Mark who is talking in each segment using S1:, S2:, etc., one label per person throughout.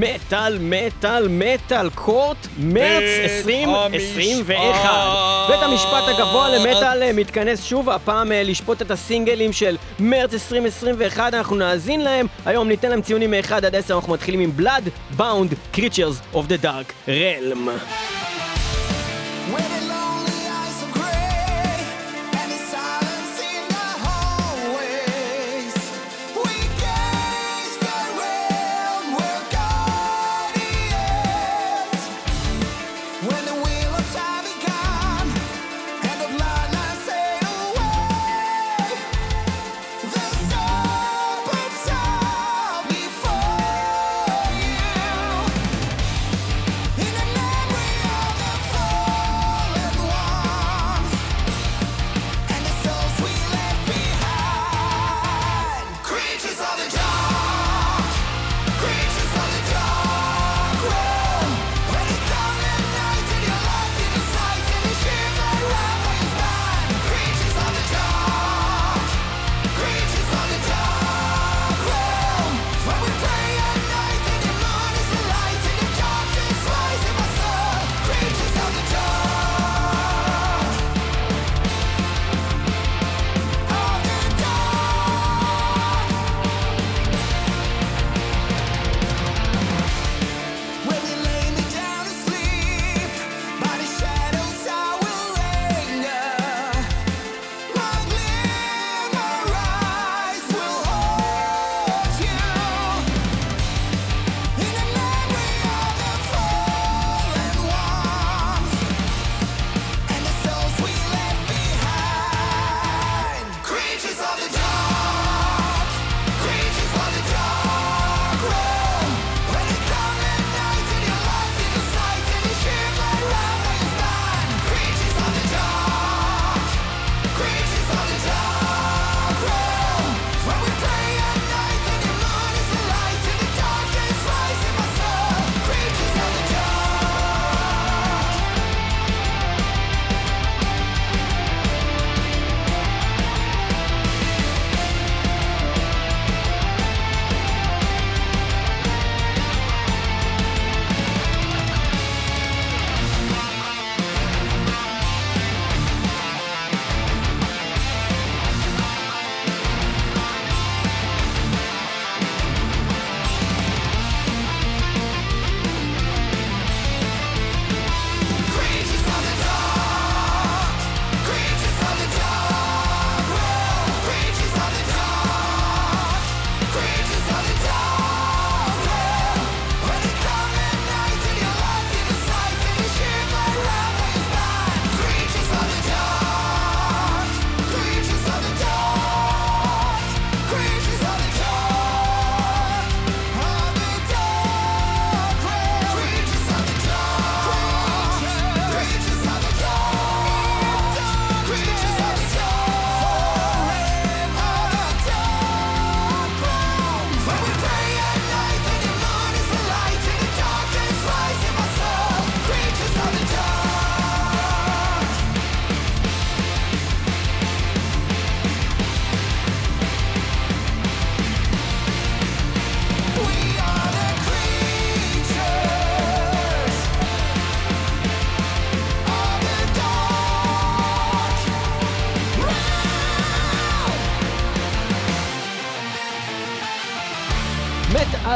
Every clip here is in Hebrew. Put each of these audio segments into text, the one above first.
S1: מטאל, מטאל, מטאל, קורט, מרץ 2021. בית המשפט הגבוה למטאל אה, מתכנס שוב, הפעם אה, לשפוט את הסינגלים של מרץ 2021, אנחנו נאזין להם. היום ניתן להם ציונים מ-1 עד 10, אנחנו מתחילים עם Blood Bound Creatures of the Dark Realm.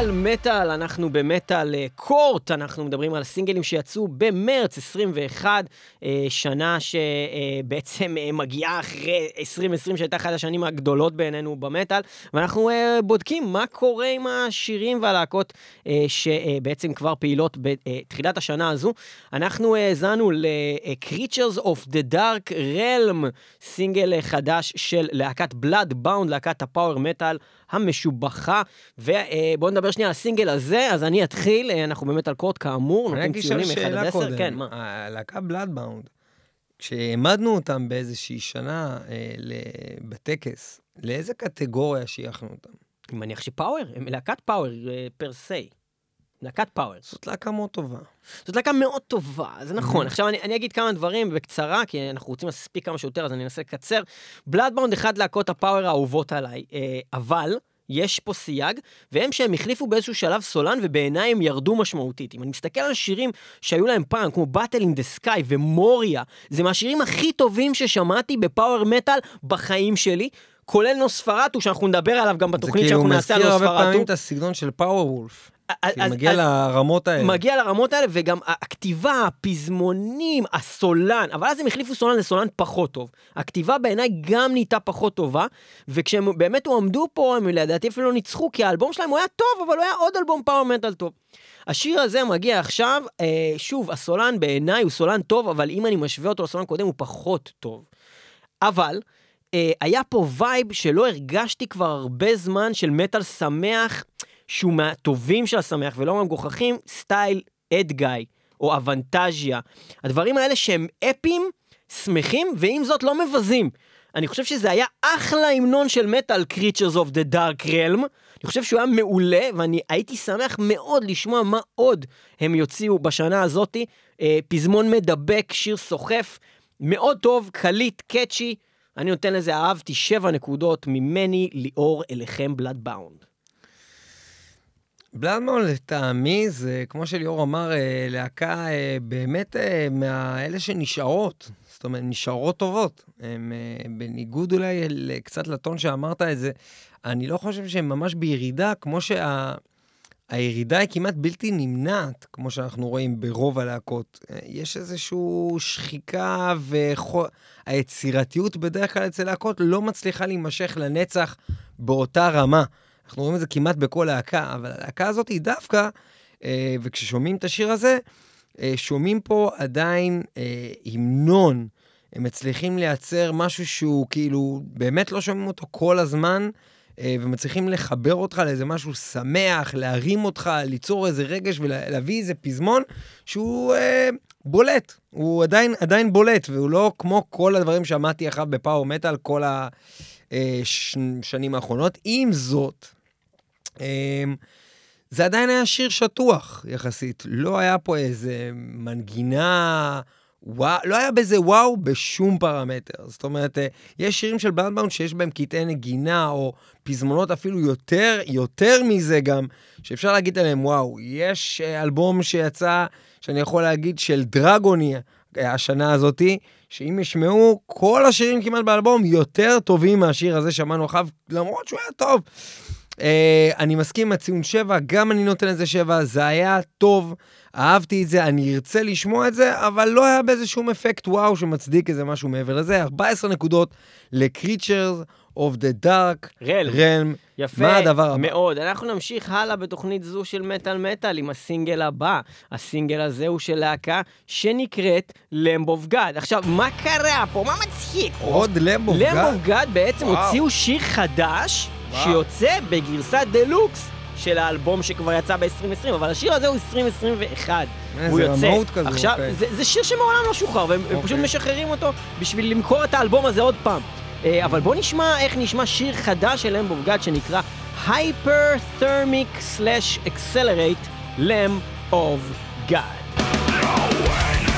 S1: מטאל מטאל, אנחנו במטאל אה, קורט, אנחנו מדברים על סינגלים שיצאו במרץ 21, אה, שנה שבעצם אה, מגיעה אחרי 2020 שהייתה אחת השנים הגדולות בעינינו במטאל, ואנחנו בודקים מה קורה עם השירים והלהקות שבעצם כבר פעילות בתחילת השנה הזו. אנחנו האזנו ל-Creatures of the Dark Realm, סינגל חדש של להקת Blood Bound, להקת הפאוור מטאל המשובחה. ובואו נדבר שנייה הסינגל הזה, אז אני אתחיל, אה, אנחנו באמת על קורט כאמור, נותנים ציונים 1 עד
S2: שאלה
S1: 10.
S2: קודם.
S1: כן, מה?
S2: הלהקה בלאדבאונד, כשהעמדנו אותם באיזושהי שנה אה, בטקס, לאיזה קטגוריה שייכנו אותם?
S1: אני מניח שפאוור, להקת פאוור פר סי. להקת פאוור.
S2: זאת להקה מאוד טובה.
S1: זאת להקה מאוד טובה, זה נכון. עכשיו אני, אני אגיד כמה דברים בקצרה, כי אנחנו רוצים להספיק כמה שיותר, אז אני אנסה לקצר. Bloodbound אחד להקות ה power האהובות עליי, אה, אבל
S3: יש פה סייג, והם שהם החליפו באיזשהו שלב סולן, ובעיניי הם ירדו משמעותית. אם אני מסתכל על שירים שהיו להם פעם, כמו Battle in the Sky ו Moria, זה מהשירים הכי טובים ששמעתי ב power metal בחיים שלי, כולל Nosferatu, שאנחנו נדבר עליו גם
S2: זה
S3: בתוכנית
S2: כאילו
S3: שאנחנו נעשה על
S2: מזכיר הרבה פעמים
S3: Nosferatu.
S2: את הסגנון של Powerwolf.
S3: אז-
S2: כאילו
S3: אז-
S2: מגיע
S3: אז-
S2: לרמות האלה.
S3: מגיע לרמות האלה, וגם הכתיבה, הפזמונים, הסולן, אבל אז הם החליפו סולן לסולן פחות טוב. הכתיבה בעיניי גם נהייתה פחות טובה, וכשהם באמת הועמדו פה, הם לדעתי אפילו לא ניצחו, כי האלבום שלהם הוא היה טוב, אבל הוא היה עוד אלבום power metal טוב. השיר הזה מגיע עכשיו, אה, שוב, הסולן בעיניי הוא סולן טוב, אבל אם אני משווה אותו לסולן קודם, הוא פחות טוב. אבל, אה, היה פה vibe שלא הרגשתי כבר הרבה זמן של מטאל שמח, שהוא מהטובים של השמח ולא מהמגוחכים, style Edguy או אבנטז'יה. הדברים האלה שהם אפיים, שמחים, ועם זאת לא מבזים. אני חושב שזה היה אחלה המנון של מטאל Creatures of the Dark Realm. אני חושב שהוא היה מעולה, ואני הייתי שמח מאוד לשמוע מה עוד הם יוציאו בשנה הזאתי. אה, פזמון מדבק, שיר סוחף, מאוד טוב, קליט, קאצ'י. אני נותן לזה, אהבתי שבע נקודות ממני, ליאור אליכם בלאדבאונד.
S2: בלאדמון לטעמי זה, כמו שליאור אמר, אה, להקה אה, באמת אה, מאלה שנשארות. זאת אומרת, נשארות טובות. הם בניגוד אולי קצת לטון שאמרת את זה, אני לא חושב שהם ממש בירידה, כמו שה... הירידה היא כמעט בלתי נמנעת, כמו שאנחנו רואים ברוב הלהקות. יש איזושהי שחיקה והיצירתיות בדרך כלל אצל להקות לא מצליחה להימשך לנצח באותה רמה. אנחנו רואים את זה כמעט בכל להקה, אבל הלהקה הזאת היא דווקא, אה, וכששומעים את השיר הזה, אה, שומעים פה עדיין אה, המנון. הם מצליחים לייצר משהו שהוא כאילו, באמת לא שומעים אותו כל הזמן, ומצליחים לחבר אותך לאיזה משהו שמח, להרים אותך, ליצור איזה רגש ולהביא איזה פזמון שהוא אה, בולט. הוא עדיין, עדיין בולט, והוא לא כמו כל הדברים שאמרתי אחריו בפאור מטאל כל השנים האחרונות. עם זאת, זה עדיין היה שיר שטוח יחסית. לא היה פה איזה מנגינה, וואו, לא היה בזה וואו בשום פרמטר. זאת אומרת, אה, יש שירים של בלנדבאונד שיש בהם קטעי נגינה, או פזמונות אפילו יותר, יותר מזה גם, שאפשר להגיד עליהם וואו. יש אה, אלבום שיצא, שאני יכול להגיד, של דרגוני אה, השנה הזאתי, שאם ישמעו, כל השירים כמעט באלבום יותר טובים מהשיר הזה שמענו אחריו, למרות שהוא היה טוב. Uh, אני מסכים עם הציון 7, גם אני נותן לזה 7, זה היה טוב, אהבתי את זה, אני ארצה לשמוע את זה, אבל לא היה בזה שום אפקט וואו שמצדיק איזה משהו מעבר לזה. 14 נקודות ל-Creatures of the Dark
S3: רל,
S2: Realm.
S3: יפה
S2: מה הדבר הבא?
S3: מאוד. אנחנו נמשיך הלאה בתוכנית זו של מטאל מטאל עם הסינגל הבא. הסינגל הזה הוא של להקה שנקראת Lamb of God. עכשיו, מה קרה פה? מה מצחיק?
S2: עוד למבו
S3: Lamb of God בעצם
S2: וואו.
S3: הוציאו שיר חדש, שיוצא בגרסת דלוקס של האלבום שכבר יצא ב-2020, אבל השיר הזה הוא 2021. הוא
S2: איזה
S3: יוצא.
S2: רמאות כזו,
S3: עכשיו,
S2: אוקיי.
S3: זה, זה שיר שמעולם לא שוחרר, והם הם
S2: אוקיי.
S3: פשוט משחררים אותו בשביל למכור את האלבום הזה עוד פעם. אה, אבל בוא נשמע איך נשמע שיר חדש של of God שנקרא Hyperthermic/Accelerate Lamb of God.
S4: Voices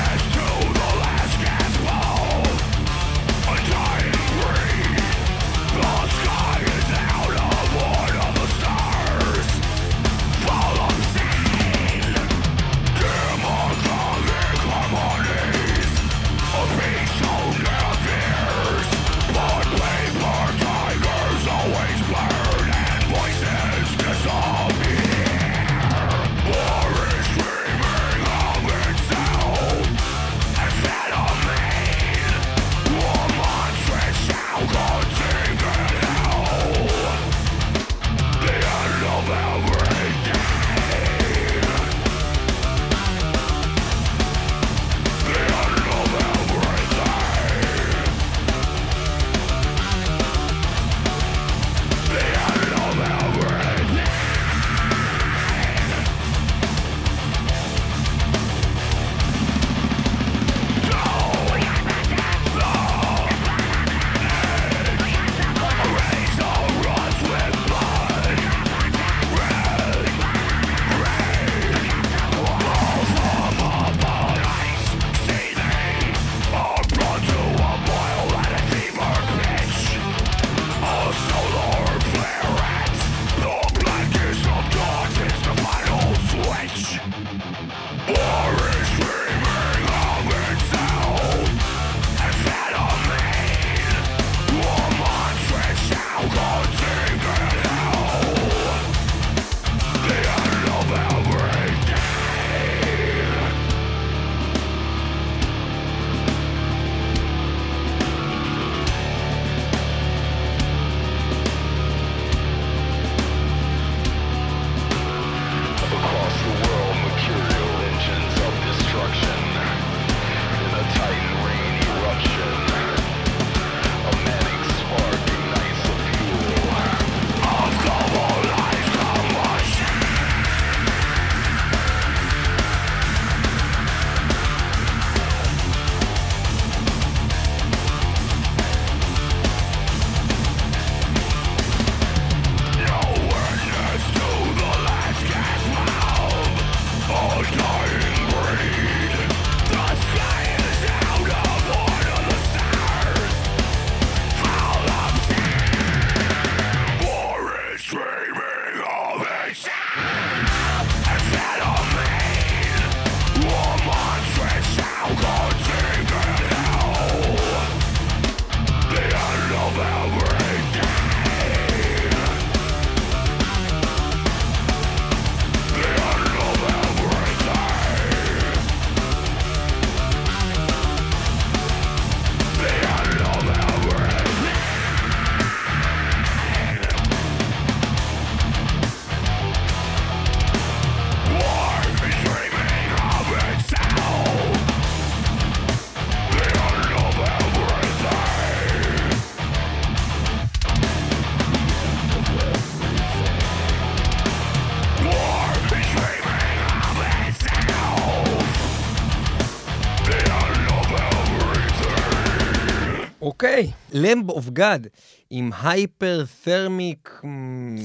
S2: Lamb of God, עם Hyperthermic...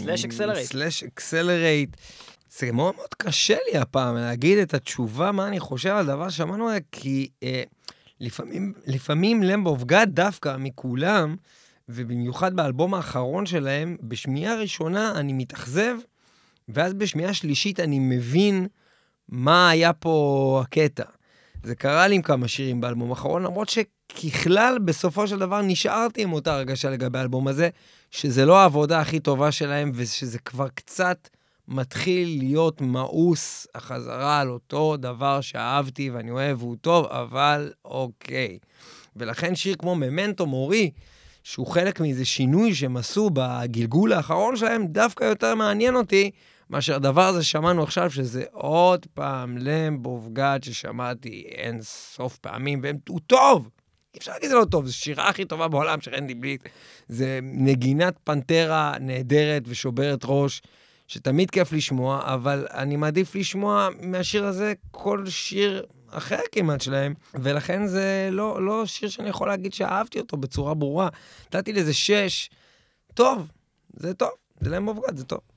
S3: Slash accelerate.
S2: Slash accelerate. זה מאוד מאוד קשה לי הפעם להגיד את התשובה, מה אני חושב על דבר ששמענו עליה, כי אה, לפעמים, לפעמים Lamb of God דווקא מכולם, ובמיוחד באלבום האחרון שלהם, בשמיעה ראשונה אני מתאכזב, ואז בשמיעה שלישית אני מבין מה היה פה הקטע. זה קרה לי עם כמה שירים באלבום האחרון, למרות שככלל, בסופו של דבר נשארתי עם אותה הרגשה לגבי האלבום הזה, שזה לא העבודה הכי טובה שלהם, ושזה כבר קצת מתחיל להיות מאוס החזרה על אותו דבר שאהבתי ואני אוהב, והוא טוב, אבל אוקיי. ולכן שיר כמו ממנטו מורי, שהוא חלק מאיזה שינוי שהם עשו בגלגול האחרון שלהם, דווקא יותר מעניין אותי מאשר הדבר הזה ששמענו עכשיו, שזה עוד פעם למב אוף גאד ששמעתי אין סוף פעמים, והוא טוב. אי אפשר להגיד זה לא טוב, זו שירה הכי טובה בעולם של רנדי בליט. זה נגינת פנטרה נהדרת ושוברת ראש, שתמיד כיף לשמוע, אבל אני מעדיף לשמוע מהשיר הזה כל שיר אחר כמעט שלהם, ולכן זה לא, לא שיר שאני יכול להגיד שאהבתי אותו בצורה ברורה. נתתי לזה שש, טוב, זה טוב, זה Lamb of God זה טוב.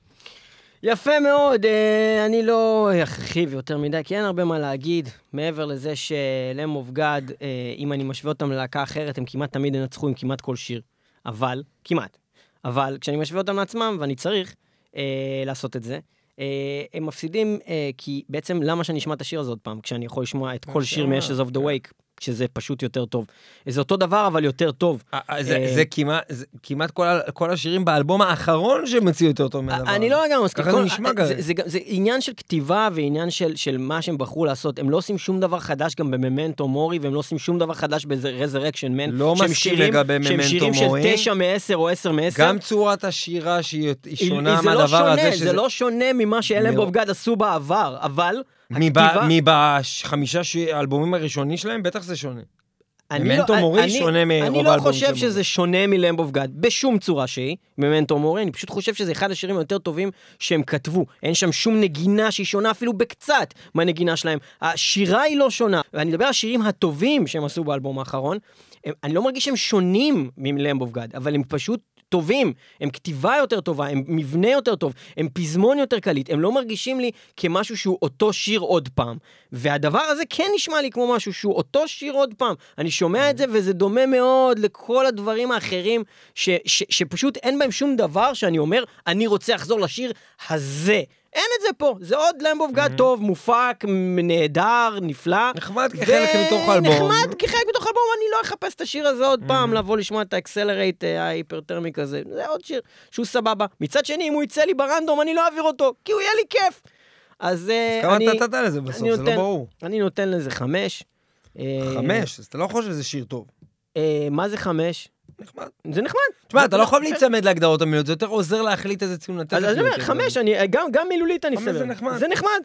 S3: יפה מאוד, אה, אני לא ארחיב יותר מדי, כי אין הרבה מה להגיד, מעבר לזה ש Lamb of God, אם אני משווה אותם ללהקה אחרת, הם כמעט תמיד ינצחו עם כמעט כל שיר. אבל, כמעט. אבל כשאני משווה אותם לעצמם, ואני צריך אה, לעשות את זה, אה, הם מפסידים, אה, כי בעצם למה שאני אשמע את השיר הזה עוד פעם, כשאני יכול לשמוע את כל שיר
S2: עכשיו,
S3: מ-Ashes of the Wake, שזה פשוט יותר טוב. זה אותו דבר, אבל יותר טוב.
S2: אה, אה, זה,
S3: אה,
S2: זה כמעט, זה כמעט כל, השירים באלבום האחרון שהם הוציאו יותר טוב מהדבר
S3: אני
S2: הזה.
S3: לא לגמרי מסכים.
S2: ככה זה נשמע
S3: זה-
S2: כזה.
S3: זה גם- זה עניין של כתיבה ועניין של של מה שהם בחרו לעשות. הם לא עושים שום דבר חדש גם בממנטו מורי, והם לא עושים שום דבר חדש ברזרקשן מן.
S2: לא מסכים לגבי
S3: שהם
S2: ממנטו
S3: שירים של
S2: מורי.
S3: 9 מ-10 או 10 מ-10.
S2: גם צורת השירה שהיא היא שונה
S3: לא
S2: מהדבר הזה,
S3: זה. לא שונה ממה
S2: מאוד.
S3: בובגד עשו בעבר, אבל הכתיבה...
S2: מבחמישה ש- האלבומים הראשונים שלהם, בטח זה שונה. Memento
S3: לא-
S2: Mori
S3: אני-
S2: שונה מרוב
S3: אני לא
S2: האלבומים
S3: חושב
S2: שהם
S3: שזה שונה מ Lamb of God, בשום צורה שהיא, Memento Mori, אני פשוט חושב שזה אחד השירים היותר טובים שהם כתבו. אין שם שום נגינה שהיא שונה אפילו בקצת מהנגינה שלהם. השירה היא לא שונה. ואני מדבר על השירים הטובים שהם עשו באלבום האחרון. הם, אני לא מרגיש שהם שונים מ Lamb of God, אבל הם פשוט טובים, הם כתיבה יותר טובה, הם מבנה יותר טוב, הם פזמון יותר קליט, הם לא מרגישים לי כמשהו שהוא אותו שיר עוד פעם. והדבר הזה כן נשמע לי כמו משהו שהוא אותו שיר עוד פעם. אני שומע את זה וזה דומה מאוד לכל הדברים האחרים, ש, ש, שפשוט אין בהם שום דבר שאני אומר, אני רוצה לחזור לשיר הזה. אין את זה פה, זה עוד Lamb of God טוב, מופק, נהדר, נפלא.
S2: נחמד כחלק מתוך האלבום.
S3: נחמד כחלק מתוך האלבום, אני לא אחפש את השיר הזה עוד פעם, לבוא לשמוע את ה accelerate ה hyperthermic הזה. זה עוד שיר שהוא סבבה. מצד שני, אם הוא יצא לי ברנדום, אני לא אעביר אותו, כי הוא יהיה לי כיף. אז אה,
S2: כמה
S3: אני...
S2: אתה נתת לזה בסוף? זה לא ברור.
S3: אני נותן לזה חמש. אה,
S2: חמש, אז אתה לא חושב שזה שיר טוב.
S3: אה, מה זה חמש?
S2: נחמד.
S3: זה נחמד.
S2: תשמע, אתה לא יכול להיצמד להגדרות המילוליות, זה יותר עוזר להחליט איזה ציון לתת.
S3: אז אני אומר. חמש, גם, מילולית אני סביר.
S2: זה נחמד.
S3: זה נחמד.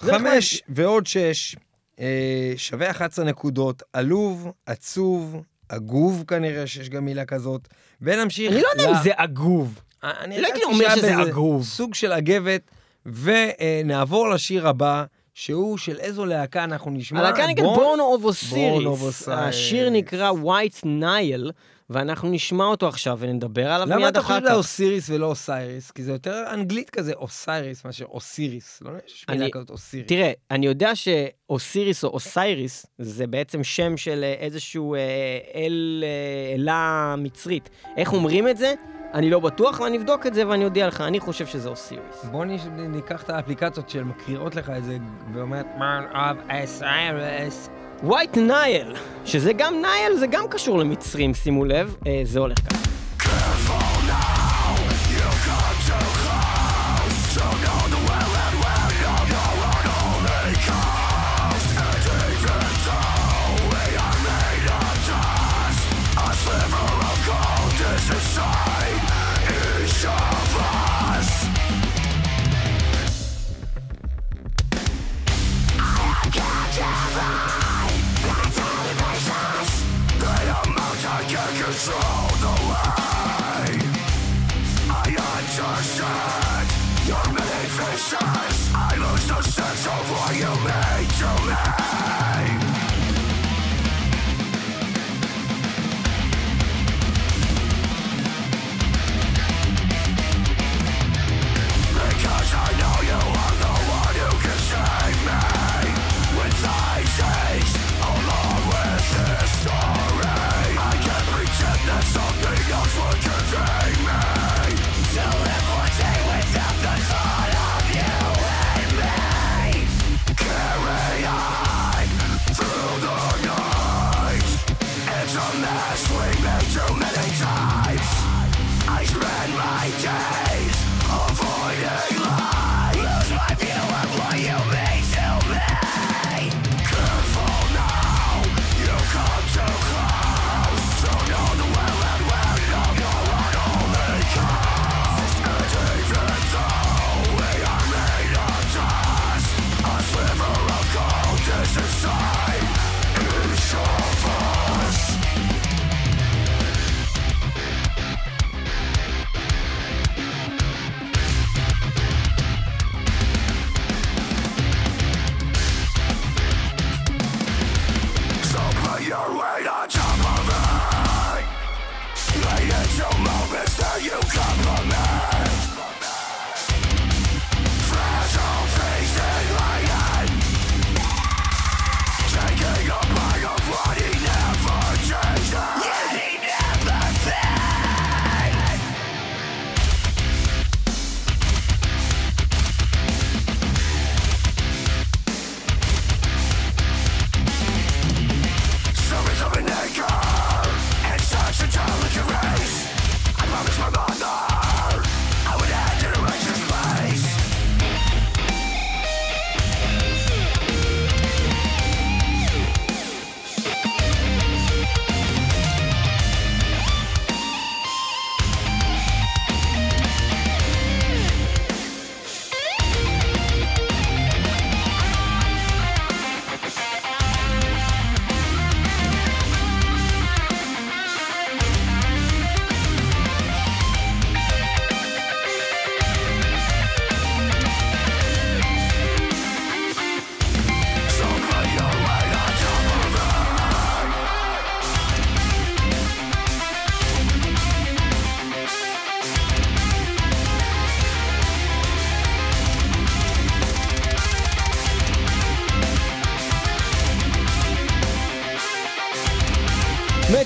S3: זה
S2: חמש ועוד שש, אה, שווה 11 נקודות, עלוב, עצוב, עגוב כנראה, שיש גם מילה כזאת, ונמשיך.
S3: אני לא יודע אם זה עגוב.
S2: אני
S3: לא הייתי אומר שזה עגוב.
S2: סוג של אגבת, ונעבור לשיר הבא, שהוא של איזו להקה אנחנו נשמע.
S3: הלהקה נקראת
S2: of Osiris.
S3: השיר נקרא White Nile, ואנחנו נשמע אותו עכשיו ונדבר עליו
S2: למה
S3: מיד
S2: אתה
S3: אחר
S2: חושב
S3: כך.
S2: לאוסיריס ולא אוסייריס? כי זה יותר אנגלית כזה, אוסייריס מאשר אוסיריס. לא יש מילה כזאת אוסיריס.
S3: תראה, אני יודע שאוסיריס או אוסייריס זה בעצם שם של אה, איזשהו אה, אל, אה, אלה מצרית. איך אומרים את זה? אני לא בטוח, ואני אבדוק את זה ואני אודיע לך, אני חושב שזה אוסיריס.
S2: בוא ניקח את האפליקציות שמקריאות לך את זה, ואומרת, man of Osiris.
S3: White Nile, שזה גם נייל, זה גם קשור למצרים, שימו לב, אה, זה הולך ככה. control.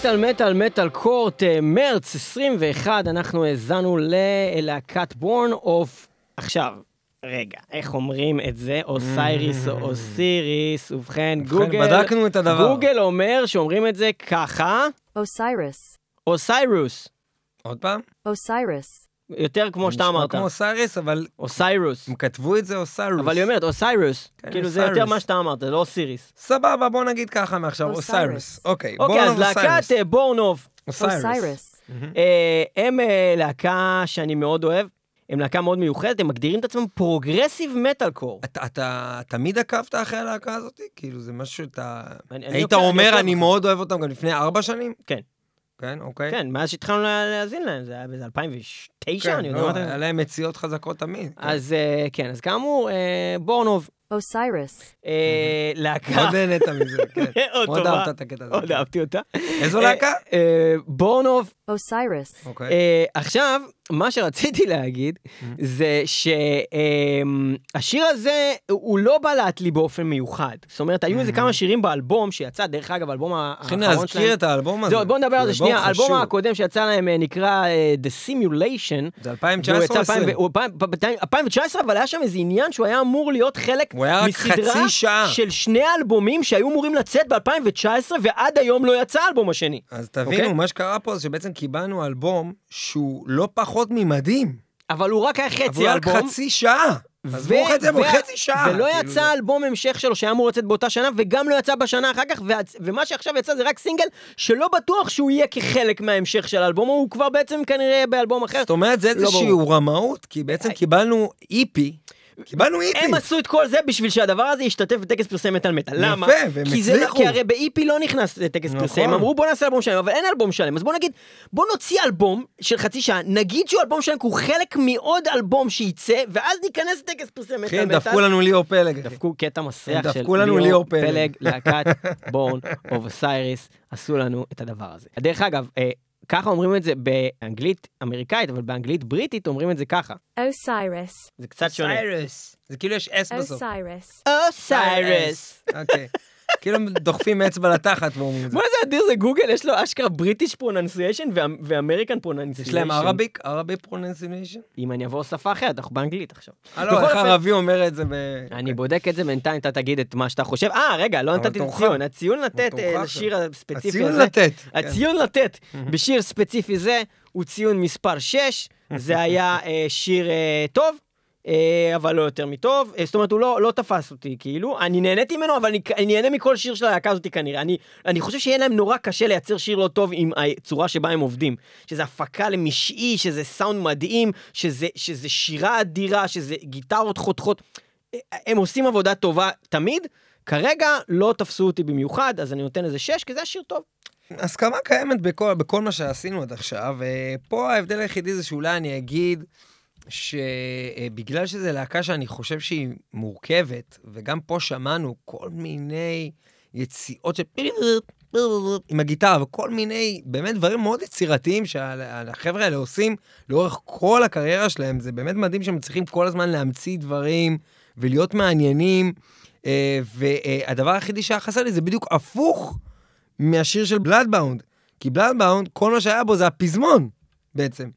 S3: מטאל, מטאל, מטאל קורט, אה, מרץ 21, אנחנו האזנו ללהקת Born of. עכשיו, רגע, איך אומרים את זה? Osiris או Osiris, ובכן, גוגל...
S2: בדקנו את הדבר.
S3: גוגל אומר שאומרים את זה ככה,
S4: Osiris.
S3: אוסיירוס.
S2: עוד פעם?
S4: Osiris.
S3: יותר כמו שאתה אמרת,
S2: כמו אוסייריס, אבל
S3: אוסיירוס.
S2: הם כתבו את זה אוסיירוס.
S3: אבל היא אומרת אוסיירוס,
S2: כן,
S3: כאילו זה יותר
S2: אוסיירוס.
S3: מה שאתה אמרת, לא אוסיריס.
S2: סבבה, בוא נגיד ככה מעכשיו,
S4: אוסיירוס.
S2: אוסיירוס. אוקיי,
S3: אוקיי, אז להקת אה, Born of
S4: Osiris.
S3: אה, הם אה, להקה שאני מאוד אוהב, הם להקה מאוד מיוחדת, הם מגדירים את עצמם progressive metalcore.
S2: אתה, אתה תמיד עקבת אחרי הלהקה הזאת? כאילו, זה משהו שאתה... היית אומר, אני
S3: אחרי."
S2: מאוד אוהב אותם גם לפני ארבע שנים?
S3: כן.
S2: כן, אוקיי.
S3: כן, מאז שהתחלנו לה- להאזין להם, זה היה באיזה 2009,
S2: כן,
S3: אני יודע
S2: לא,
S3: מה אתה...
S2: היה להם מציאות חזקות תמיד. כן.
S3: אז אה, כן, אז כאמור, אה, Born of
S4: Osiris.
S3: אה, להקה...
S2: מאוד נהנית מזה, כן.
S3: מאוד.
S2: אהבת את הקטע הזה.
S3: מאוד אהבתי אותה.
S2: איזו
S3: אה,
S2: להקה?
S3: אה, בורנוב,
S4: Osiris.
S2: אוקיי.
S3: אה, עכשיו, מה שרציתי להגיד, זה שהשיר הזה, הוא לא בלט לי באופן מיוחד. זאת אומרת, היו איזה כמה שירים באלבום שיצא, דרך אגב, האלבום
S2: צריכים
S3: האחרון שלהם...
S2: להזכיר את האלבום הזה.
S3: זהו, בוא נדבר על זה שנייה. האלבום. הקודם שיצא להם אה, נקרא אה, The Simulation.
S2: זה
S3: והוא
S2: 2019
S3: יצא
S2: או 20?
S3: 2000 הוא 2000 2019, אבל היה שם איזה עניין שהוא היה אמור להיות חלק
S2: הוא היה רק
S3: מסדרה
S2: חצי שעה.
S3: של שני אלבומים שהיו אמורים לצאת ב-2019, ועד היום לא יצא האלבום השני.
S2: אז
S3: אוקיי?
S2: תבינו, מה שקרה פה זה שבעצם קיבלנו אלבום שהוא לא פחות ממדהים.
S3: אבל הוא רק היה
S2: אבל
S3: חצי
S2: הוא רק
S3: אלבום.
S2: חצי שעה. עזבו את זה, אבל
S3: וה-
S2: חצי שעה.
S3: ולא
S2: כאילו,
S3: יצא אלבום המשך שלו שהיה אמור לצאת באותה שנה, וגם לא יצא בשנה אחר כך, ומה שעכשיו יצא זה רק סינגל, שלא בטוח שהוא יהיה כחלק מההמשך של האלבום, הוא כבר בעצם כנראה באלבום אחר.
S2: זאת אומרת, זה
S3: לא
S2: איזושהי. רמאות, כי בעצם קיבלנו איפי. קיבלנו EP.
S3: הם עשו את כל זה בשביל שהדבר הזה ישתתף בטקס פרסי מטאל מטאל.
S2: יפה,
S3: למה?
S2: והם
S3: כי זה-
S2: הצליחו.
S3: כי הרי ב EP לא נכנס לטקס
S2: נכון.
S3: פרסי, הם אמרו בוא נעשה אלבום שלם, אבל אין אלבום שלם, אז בוא נגיד, בוא נוציא אלבום של חצי שעה, נגיד שהוא אלבום שלם, כי הוא חלק מעוד אלבום שייצא, ואז ניכנס לטקס פרסי מטאל
S2: כן,
S3: מטאל.
S2: דפקו לנו ליאור פלג. אחי.
S3: דפקו קטע מסריח
S2: הם
S3: של
S2: דפקו לנו ליאור פלג.
S3: להקת Born of Osiris, עשו לנו את הדבר הזה. דרך אגב, אה, ככה אומרים את זה באנגלית אמריקאית, אבל באנגלית בריטית אומרים את זה ככה.
S4: Osiris.
S3: זה קצת שונה.
S2: אוסיירס. זה כאילו יש אס בסוף.
S4: Osiris.
S3: אוסיירס.
S2: אוקיי. כאילו דוחפים אצבע לתחת ואומרים את זה.
S3: מה זה אדיר זה גוגל, יש לו אשכרה British pronunciation ו American pronunciation.
S2: יש להם Arabic? Arabic pronunciation?
S3: אם אני אעבור שפה אחרת, אנחנו באנגלית עכשיו.
S2: אה לא, איך ערבי אומר את זה ב...
S3: אני בודק את זה בינתיים, אתה תגיד את מה שאתה חושב. אה, רגע, לא נתתי
S2: תורך.
S3: הציון. הציון לתת אה. לשיר הספציפי
S2: הציון
S3: הזה.
S2: לתת. כן.
S3: הציון לתת בשיר ספציפי זה הוא ציון מספר 6, זה היה אה, שיר טוב. אה, אבל לא יותר מטוב, אה, זאת אומרת, הוא לא, לא תפס אותי, כאילו, אני נהניתי ממנו, אבל אני, אני נהנה מכל שיר של הלהקה הזאת כנראה. אני, אני חושב שיהיה להם נורא קשה לייצר שיר לא טוב עם הצורה שבה הם עובדים. שזה הפקה למשעי, שזה סאונד מדהים, שזה, שזה שירה אדירה, שזה גיטרות חותכות. אה, הם עושים עבודה טובה תמיד. כרגע לא תפסו אותי במיוחד, אז אני נותן איזה שש, כי זה היה שיר טוב.
S2: הסכמה קיימת בכל, בכל מה שעשינו עד עכשיו, ופה ההבדל היחידי זה שאולי אני אגיד שבגלל שזו להקה שאני חושב שהיא מורכבת, וגם פה שמענו כל מיני יציאות של... עם הגיטרה, וכל מיני, באמת דברים מאוד יצירתיים שהחבר'ה האלה עושים לאורך כל הקריירה שלהם. זה באמת מדהים שהם צריכים כל הזמן להמציא דברים ולהיות מעניינים. אה, והדבר היחידי שהיה חסר לי זה בדיוק הפוך מהשיר של Bloodbound. כי Bloodbound, כל מה שהיה בו זה הפזמון, בעצם.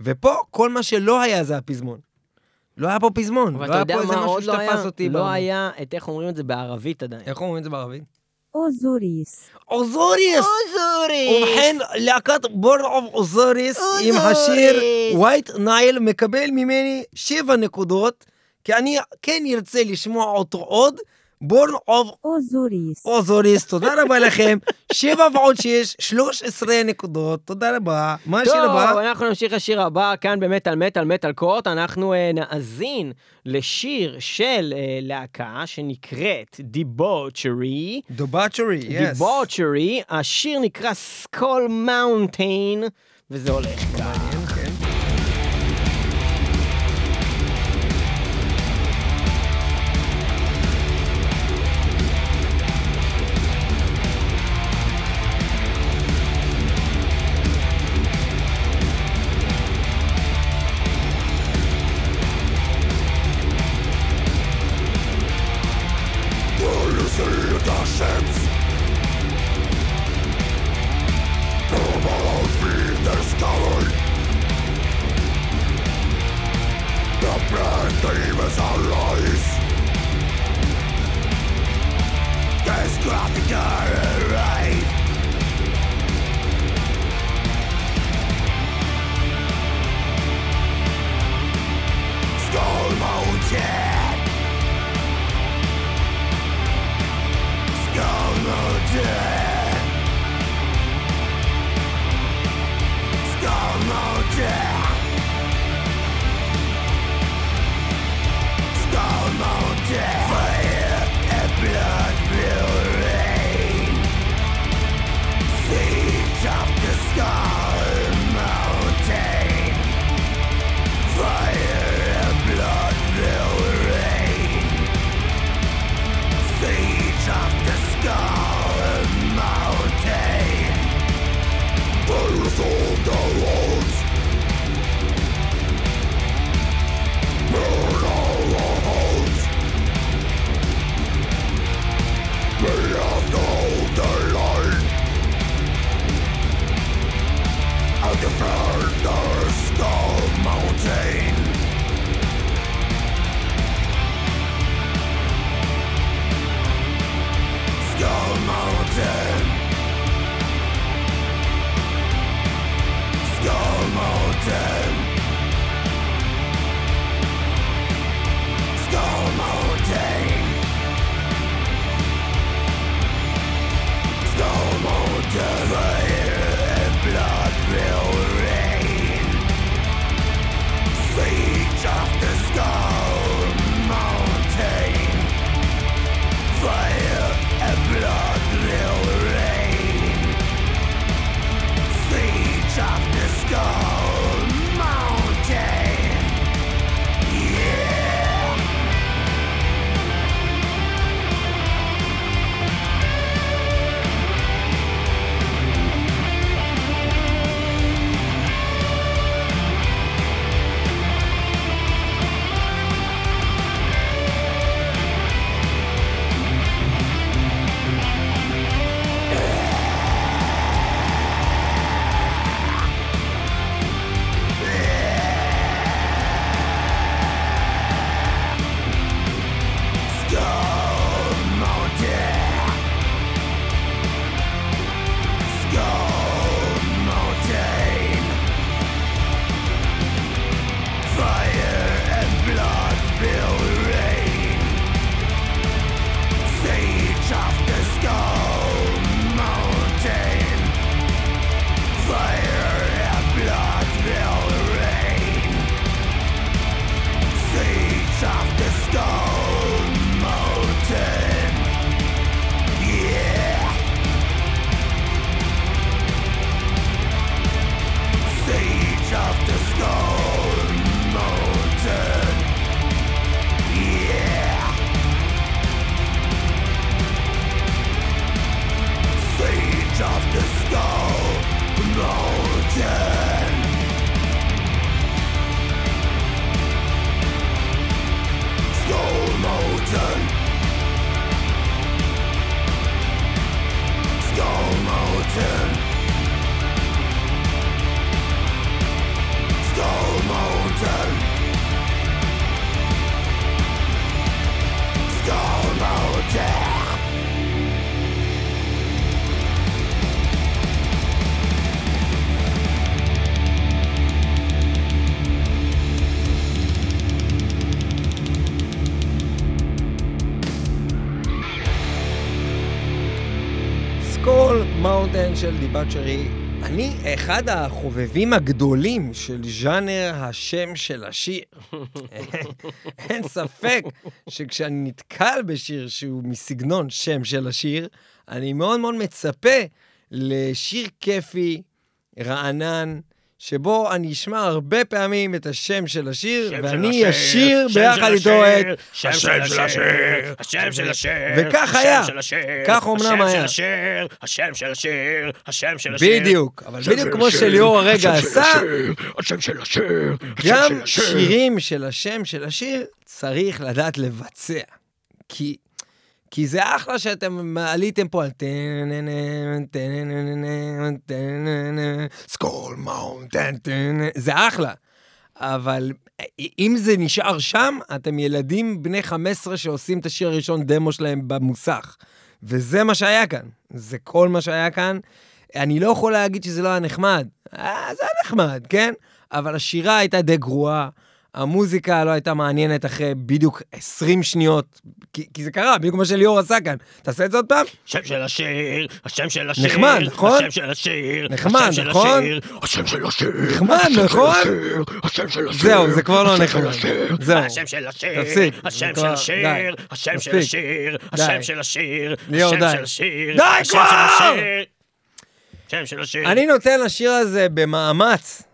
S2: ופה, כל מה שלא היה זה הפזמון. לא היה פה פזמון,
S3: אבל
S2: לא
S3: אתה
S2: היה
S3: יודע
S2: פה איזה
S3: מה
S2: משהו
S3: עוד לא
S2: שתפס
S3: היה?
S2: אותי.
S3: לא. היה את איך אומרים את זה בערבית עדיין.
S2: איך אומרים את זה בערבית?
S4: אוזוריס.
S2: אוזוריס!
S3: אוזורי!
S2: ובכן, להקת Born of אוזוריס עם
S3: אוזוריס.
S2: השיר White Nile מקבל ממני שבע נקודות, כי אני כן ארצה לשמוע אותו עוד. Born of
S4: אוזוריס.
S2: אוזוריס, תודה רבה לכם. שבע ועוד שש, שלוש עשרה נקודות, תודה רבה. מה השיר
S3: טוב,
S2: הבא?
S3: אנחנו נמשיך לשיר הבא, כאן במטאל מטאל מטאל קורט, אנחנו אה, נאזין לשיר של אה, להקה שנקראת Debauchery.
S2: Debauchery, yes.
S3: Debauchery, השיר נקרא Skull Mountain, וזה הולך כך.
S2: של דיבאצ'רי. אני אחד החובבים הגדולים של ז'אנר השם של השיר. אין ספק שכשאני נתקל בשיר שהוא מסגנון שם של השיר, אני מאוד מאוד מצפה לשיר כיפי, רענן, שבו אני אשמע הרבה פעמים את השם של השיר, ואני אשיר ביחד איתו את...
S3: שם של השיר, השם של השיר,
S2: וכך היה. כך אומנם היה.
S3: השיר, השם של השיר, השם של השיר.
S2: בדיוק, אבל בדיוק כמו שליאור הרגע עשה,
S3: השם של השיר,
S2: גם שירים של השם של השיר צריך לדעת לבצע. כי, כי זה אחלה שאתם עליתם פה על Skull Mountain, זה אחלה. אבל אם זה נשאר שם, אתם ילדים בני 15 שעושים את השיר הראשון דמו שלהם במוסך. וזה מה שהיה כאן. זה כל מה שהיה כאן. אני לא יכול להגיד שזה לא היה נחמד. אה, זה היה נחמד, כן? אבל השירה הייתה די גרועה. המוזיקה לא הייתה מעניינת אחרי בדיוק 20 שניות, כי, כי זה קרה, בדיוק כמו שליאור עשה כאן. תעשה את זה עוד פעם?
S3: השם של השיר, השם של השיר,
S2: נחמד, נכון?
S3: השם של השיר,
S2: נחמד, נכון?
S3: השם של השיר,
S2: נחמד, נכון?
S3: השם של השיר,
S2: זהו, זה כבר לא נחמד. זהו.
S3: השם של השיר,
S2: תפסיק,
S3: השם של השיר, השם של. השיר. השם של השיר,
S2: ליאור, די. די כבר!
S3: השם של השיר.
S2: אני נותן לשיר הזה במאמץ אה,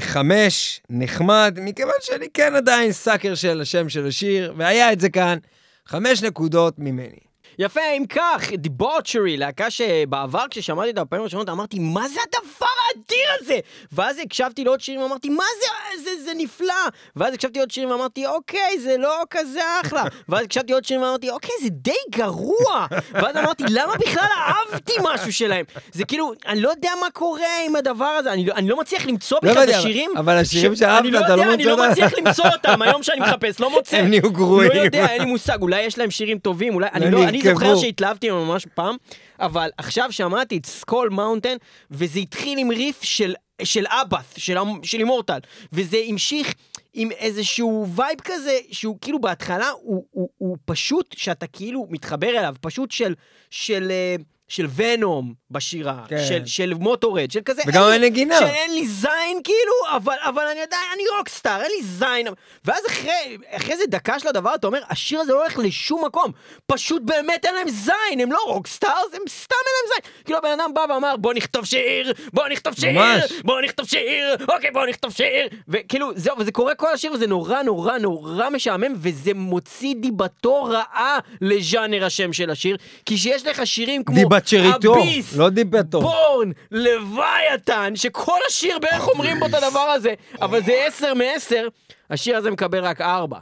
S2: חמש, נחמד, מכיוון שאני כן עדיין סאקר של השם של השיר, והיה את זה כאן, חמש נקודות ממני.
S3: יפה, אם כך, דיבוצ'רי, להקה שבעבר כששמעתי אותה בפעמים הראשונות אמרתי, מה זה הדבר האדיר הזה? ואז הקשבתי לעוד שירים ואמרתי, מה זה, זה, זה נפלא. ואז הקשבתי לעוד שירים ואמרתי, אוקיי, זה לא כזה אחלה. ואז הקשבתי לעוד שירים ואמרתי, אוקיי, זה די גרוע. ואז אמרתי, למה בכלל אהבתי משהו שלהם? זה כאילו, אני לא יודע מה קורה עם הדבר הזה, אני לא, אני לא מצליח למצוא
S2: לא
S3: בכלל את השירים.
S2: אבל השירים שאהבת,
S3: אני לא
S2: אתה לא
S3: יודע, אני
S2: מוצא
S3: לא
S2: אותם.
S3: מצליח למצוא אותם, היום שאני מחפש, לא מוצא.
S2: הם נהיו גרועים.
S3: לא יודע, אין לי מושג, אולי יש להם שירים טובים, אולי, אני, לא, אני זוכר
S2: נרקבו.
S3: שהתלהבתי ממש פעם, אבל עכשיו שמעתי את Skull Mountain, וזה התחיל עם ריף של, של Abbath, של, של Immortal, וזה המשיך עם איזשהו וייב כזה, שהוא כאילו בהתחלה, הוא, הוא, הוא פשוט, שאתה כאילו מתחבר אליו, פשוט של, של, אה, של Venom בשירה,
S2: כן.
S3: של, של Motörhead, של כזה,
S2: וגם
S3: אין לי-
S2: הנגינה.
S3: של אין לי זין כאילו, אבל, אבל אני עדיין, אני rockstar, אין לי זין. ואז אחרי, אחרי זה דקה של הדבר, אתה אומר, השיר הזה לא הולך לשום מקום. פשוט באמת אין להם זין, הם לא rockstars, הם סתם אין להם זין. כאילו הבן אדם בא ואמר, בוא נכתוב שיר, בוא נכתוב שיר,
S2: ממש.
S3: בוא נכתוב שיר, אוקיי, בוא נכתוב שיר. וכאילו, זהו, וזה קורה כל השיר, וזה נורא נורא נורא משעמם, וזה מוציא דיבתו רעה לז'אנר השם של השיר, כי שיש לך שירים כמו...
S2: דיבצ'ריטו,
S3: אביס,
S2: לא דיבתו.
S3: בורן, לוויתן, שכל השיר בערך אומרים בו את הדבר הזה, אבל זה עשר מעשר, השיר הזה מקבל רק ארבע.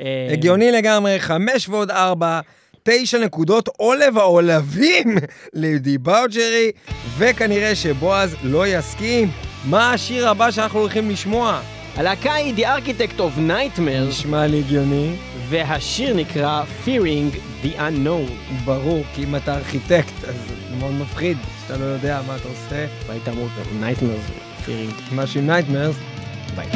S3: אה,
S2: הגיוני לגמרי, חמש ועוד ארבע, תשע נקודות עולב העולבים לדיבאוג'רי, וכנראה שבועז לא יסכים. מה השיר הבא שאנחנו הולכים לשמוע?
S3: הלהקה היא The Architect of Nightmares,
S2: נשמע לי הגיוני.
S3: והשיר נקרא Fearing the Unknown.
S2: ברור, כי אם אתה ארכיטקט, אז זה מאוד מפחיד, שאתה לא יודע מה אתה עושה.
S3: והיית אמור, Nightmares, Fearing.
S2: משהו עם נייטמרס.
S3: ביי.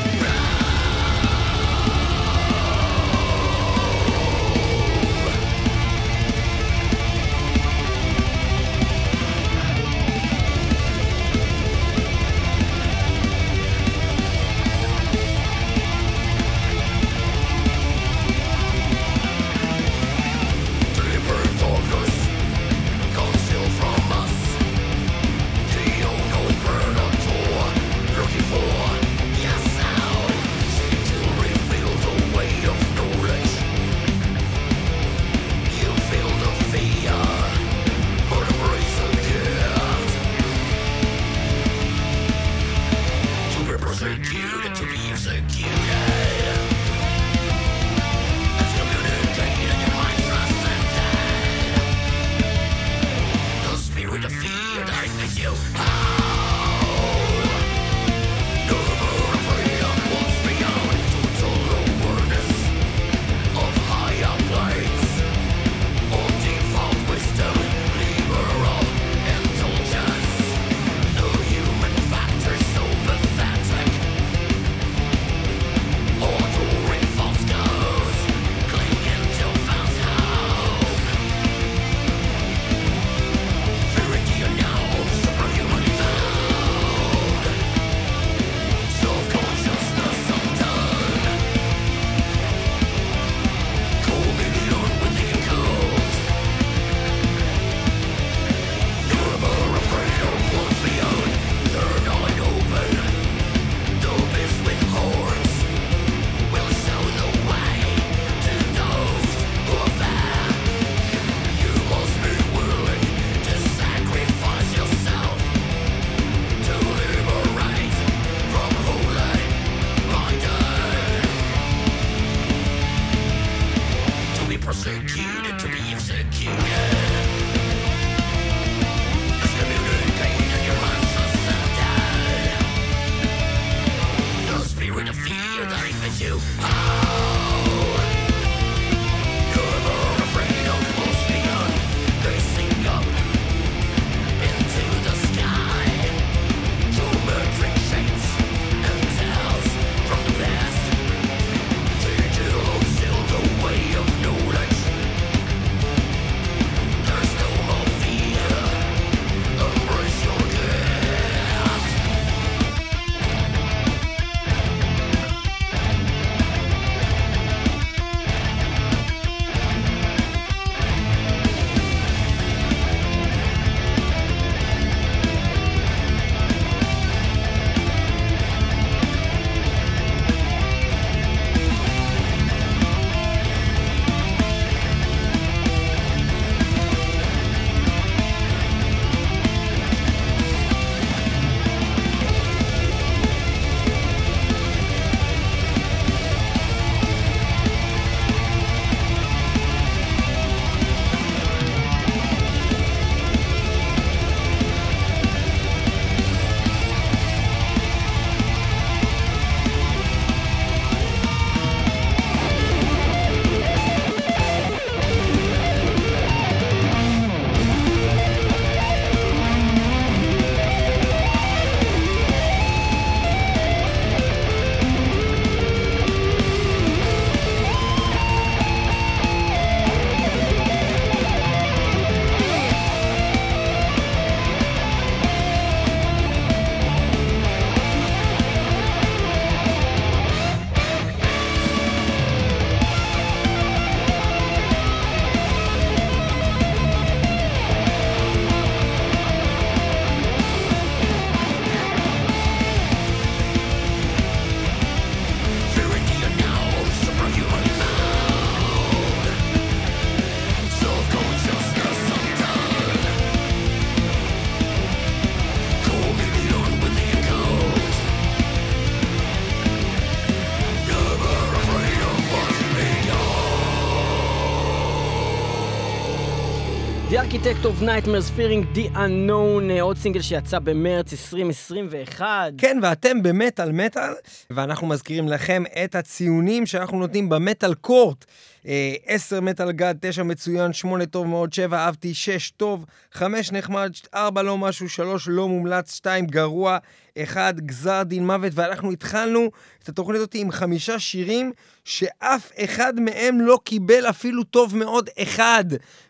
S3: Architect of Nightmares Fearing the Unknown, אה, עוד סינגל שיצא במרץ 2021.
S2: כן, ואתם במטאל מטאל, ואנחנו מזכירים לכם את הציונים שאנחנו נותנים במטאל קורט. אה, 10 מטאל גד, 9 מצוין, 8 טוב מאוד, 7 אהבתי, 6 טוב, 5 נחמד, 4 לא משהו, 3 לא מומלץ, 2 גרוע, 1 גזר דין מוות, ואנחנו התחלנו את התוכנית הזאת עם חמישה שירים שאף אחד מהם לא קיבל אפילו טוב מאוד אחד.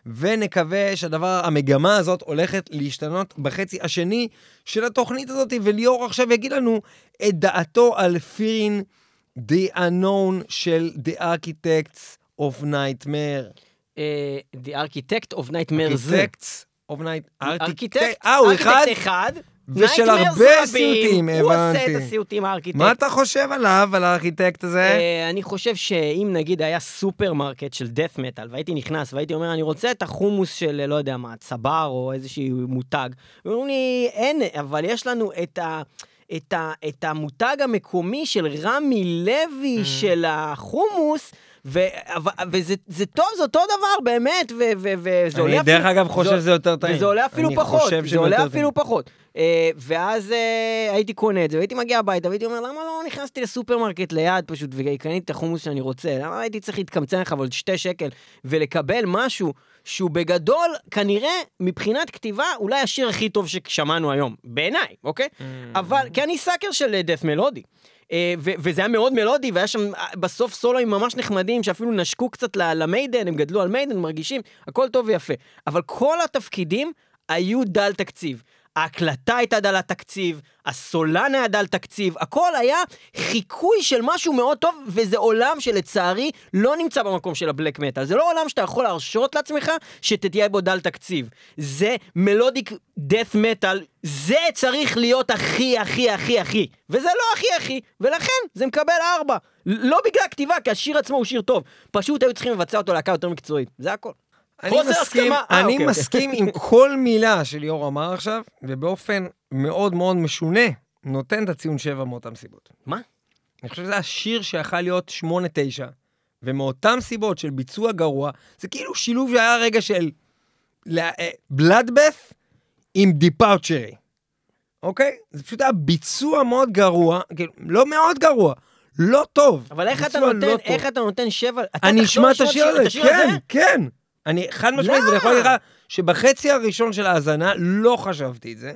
S2: ונקווה שהדבר, המגמה הזאת הולכת להשתנות בחצי השני של התוכנית הזאת, וליאור עכשיו יגיד לנו את דעתו על Fearing The Unknown של The Architects of Nightmare.
S3: אה, The Architect of Nightmares.
S2: Architects of Night...
S3: ארכיטקט,
S2: אה, הוא אחד?
S3: אחד.
S2: ושל הרבה. סיוטים,
S3: הוא עושה את
S2: הבנתי.
S3: הסיוטים הארכיטקט.
S2: מה אתה חושב עליו, על הארכיטקט הזה?
S3: אה, אני חושב שאם נגיד היה סופרמרקט של death metal, והייתי נכנס והייתי אומר, אני רוצה את החומוס של, לא יודע מה, צבר או איזשהו מותג, ואומרים לי, אין, אבל יש לנו את ה... את, ה, את המותג המקומי של רמי לוי של החומוס, ו, וזה זה טוב, זה אותו דבר, באמת, וזה עולה
S2: אני
S3: אפילו...
S2: דרך אגב חושב
S3: זה-
S2: שזה יותר טעים.
S3: וזה עולה אפילו
S2: אני
S3: פחות, זה
S2: שזה
S3: עולה אפילו פחות. אה, ואז אה, הייתי קונה את זה, והייתי מגיע הביתה, והייתי אומר, למה לא נכנסתי לסופרמרקט ליד פשוט, וקניתי את החומוס שאני רוצה? למה הייתי צריך להתקמצן לך עוד שתי שקל, ולקבל משהו שהוא בגדול, כנראה, מבחינת כתיבה, אולי השיר הכי טוב ששמענו היום, בעיניי, אוקיי?
S2: Mm.
S3: אבל, כי אני סאקר של דף מלודי. אה, וזה היה מאוד מלודי, והיה שם אה, בסוף סולואים ממש נחמדים, שאפילו נשקו קצת למיידן, הם גדלו על מיידן, מרגישים, הכל טוב ויפה. אבל כל התפקידים היו דל תקציב. ההקלטה הייתה דלת תקציב, הסולן היה דל תקציב, הכל היה חיקוי של משהו מאוד טוב, וזה עולם שלצערי לא נמצא במקום של הבלק מטאל. זה לא עולם שאתה יכול להרשות לעצמך שתהיה בו דל תקציב. זה מלודיק דף מטאל, זה צריך להיות הכי הכי הכי הכי, וזה לא הכי הכי, ולכן זה מקבל ארבע. לא בגלל הכתיבה, כי השיר עצמו הוא שיר טוב. פשוט היו צריכים לבצע אותו להקה יותר מקצועית, זה הכל.
S2: אני מסכים,
S3: הסכמה. אה,
S2: אני
S3: אוקיי, אוקיי.
S2: מסכים עם כל מילה שליאור אמר עכשיו, ובאופן מאוד מאוד משונה, נותן את הציון 7 מאותן סיבות.
S3: מה?
S2: אני חושב שזה השיר שיכל להיות 8-9, ומאותן סיבות של ביצוע גרוע, זה כאילו שילוב שהיה רגע של בלאדבף עם דיפאוצ'רי, אוקיי? זה פשוט היה ביצוע מאוד גרוע, כאילו, לא מאוד גרוע, לא טוב.
S3: אבל איך אתה
S2: ביצוע
S3: נותן,
S2: לא.
S3: איך אתה נותן שבע... אתה
S2: אני אשמע את השיר הזה, כן? כן. אני חד משמעית, ואני יכול? להגיד לך שבחצי הראשון של ההאזנה לא חשבתי את זה.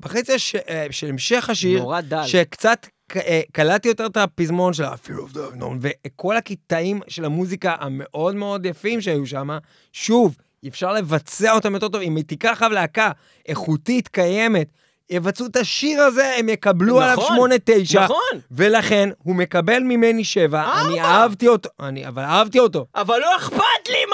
S2: בחצי הש... אה, של המשך השיר,
S3: נורא דל.
S2: שקצת אה, קלטתי יותר את הפזמון של ה-Fear of the Unknown, וכל הקטעים של המוזיקה המאוד מאוד יפים שהיו שם, שוב, אפשר לבצע אותם יותר טוב. אם היא תיקח אבל להקה איכותית, קיימת, יבצעו את השיר הזה, הם יקבלו עליו
S3: נכון,
S2: שמונה, תשע.
S3: נכון.
S2: ולכן, הוא מקבל ממני שבע. אני
S3: ארבע.
S2: אהבתי אותו, אני, אבל אהבתי אותו.
S3: אבל לא אכפת לי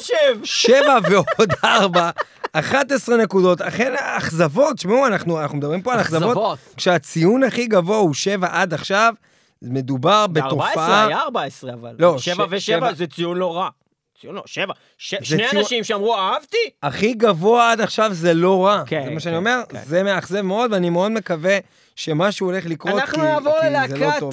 S3: חושב!
S2: שבע ועוד ארבע, 11 נקודות. אכן, אכזבות, תשמעו, אנחנו, אנחנו מדברים פה על אכזבות. כשהציון הכי גבוה הוא שבע עד עכשיו, מדובר
S3: ב-14
S2: בתופעה...
S3: היה 14 אבל.
S2: לא,
S3: שבע
S2: ש-
S3: ושבע
S2: שבע-
S3: זה ציון לא רע. ציון לא, שבע. ש-
S2: זה
S3: שני
S2: ציון-
S3: אנשים שאמרו אהבתי?
S2: הכי גבוה עד עכשיו זה לא רע.
S3: כן,
S2: זה מה שאני
S3: כן,
S2: אומר,
S3: כן.
S2: זה מאכזב מאוד, ואני מאוד מקווה שמשהו הולך לקרות, כי,
S3: אנחנו נעבור
S2: כי זה לא
S3: ללהקת
S2: טוב